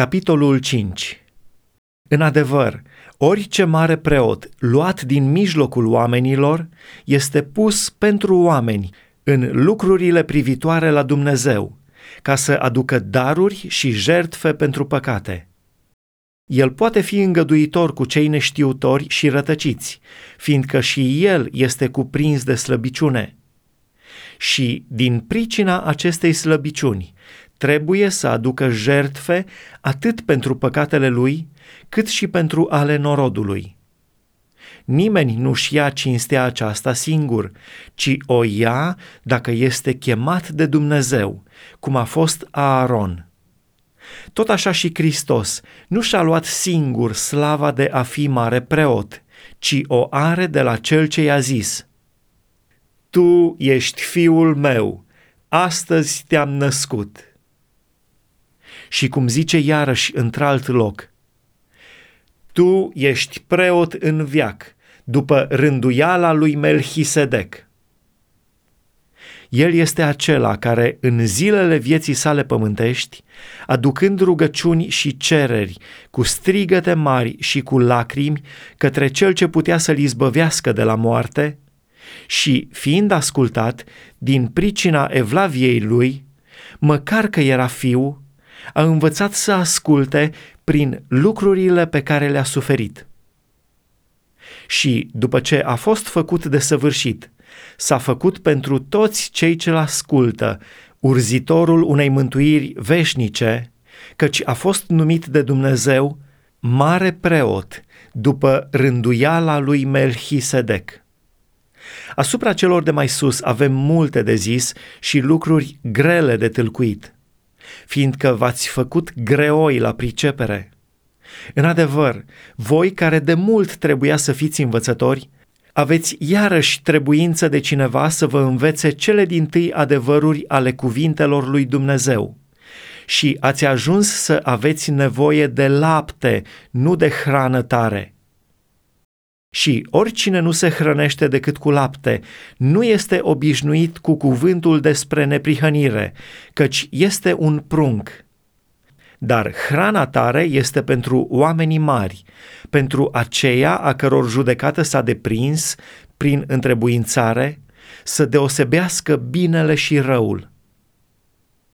Capitolul 5 În adevăr, orice mare preot luat din mijlocul oamenilor este pus pentru oameni în lucrurile privitoare la Dumnezeu, ca să aducă daruri și jertfe pentru păcate. El poate fi îngăduitor cu cei neștiutori și rătăciți, fiindcă și el este cuprins de slăbiciune. Și din pricina acestei slăbiciuni trebuie să aducă jertfe atât pentru păcatele lui, cât și pentru ale norodului. Nimeni nu-și ia cinstea aceasta singur, ci o ia dacă este chemat de Dumnezeu, cum a fost Aaron. Tot așa și Hristos nu și-a luat singur slava de a fi mare preot, ci o are de la cel ce i-a zis, Tu ești fiul meu, astăzi te-am născut și cum zice iarăși într-alt loc, Tu ești preot în viac, după rânduiala lui Melchisedec. El este acela care, în zilele vieții sale pământești, aducând rugăciuni și cereri, cu strigăte mari și cu lacrimi către cel ce putea să-l izbăvească de la moarte, și, fiind ascultat, din pricina evlaviei lui, măcar că era fiu, a învățat să asculte prin lucrurile pe care le-a suferit. Și, după ce a fost făcut de săvârșit, s-a făcut pentru toți cei ce-l ascultă, urzitorul unei mântuiri veșnice, căci a fost numit de Dumnezeu mare preot după rânduiala lui Melchisedec. Asupra celor de mai sus avem multe de zis și lucruri grele de tâlcuit – fiindcă v-ați făcut greoi la pricepere. În adevăr, voi care de mult trebuia să fiți învățători, aveți iarăși trebuință de cineva să vă învețe cele din tâi adevăruri ale cuvintelor lui Dumnezeu. Și ați ajuns să aveți nevoie de lapte, nu de hrană tare – și oricine nu se hrănește decât cu lapte, nu este obișnuit cu cuvântul despre neprihănire, căci este un prunc. Dar hrana tare este pentru oamenii mari, pentru aceia a căror judecată s-a deprins prin întrebuințare, să deosebească binele și răul.